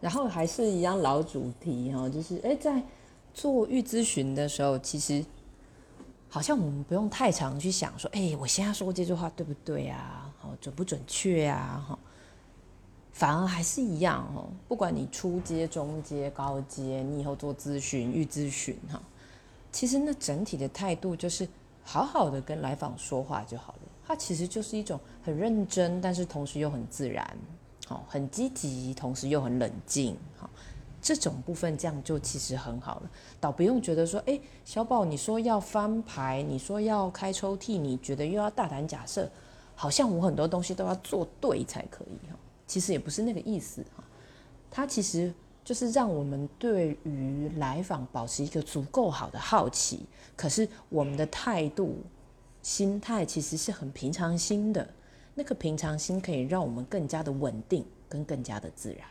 然后还是一样老主题哈，就是哎，在做预咨询的时候，其实好像我们不用太常去想说，哎，我现在说这句话对不对啊？好，准不准确啊？哈，反而还是一样哦。不管你初阶、中阶、高阶，你以后做咨询、预咨询哈，其实那整体的态度就是好好的跟来访说话就好了。它其实就是一种很认真，但是同时又很自然。好，很积极，同时又很冷静，好，这种部分这样就其实很好了，倒不用觉得说，哎，小宝，你说要翻牌，你说要开抽屉，你觉得又要大胆假设，好像我很多东西都要做对才可以哈，其实也不是那个意思哈，它其实就是让我们对于来访保持一个足够好的好奇，可是我们的态度、心态其实是很平常心的。那个平常心可以让我们更加的稳定，跟更加的自然。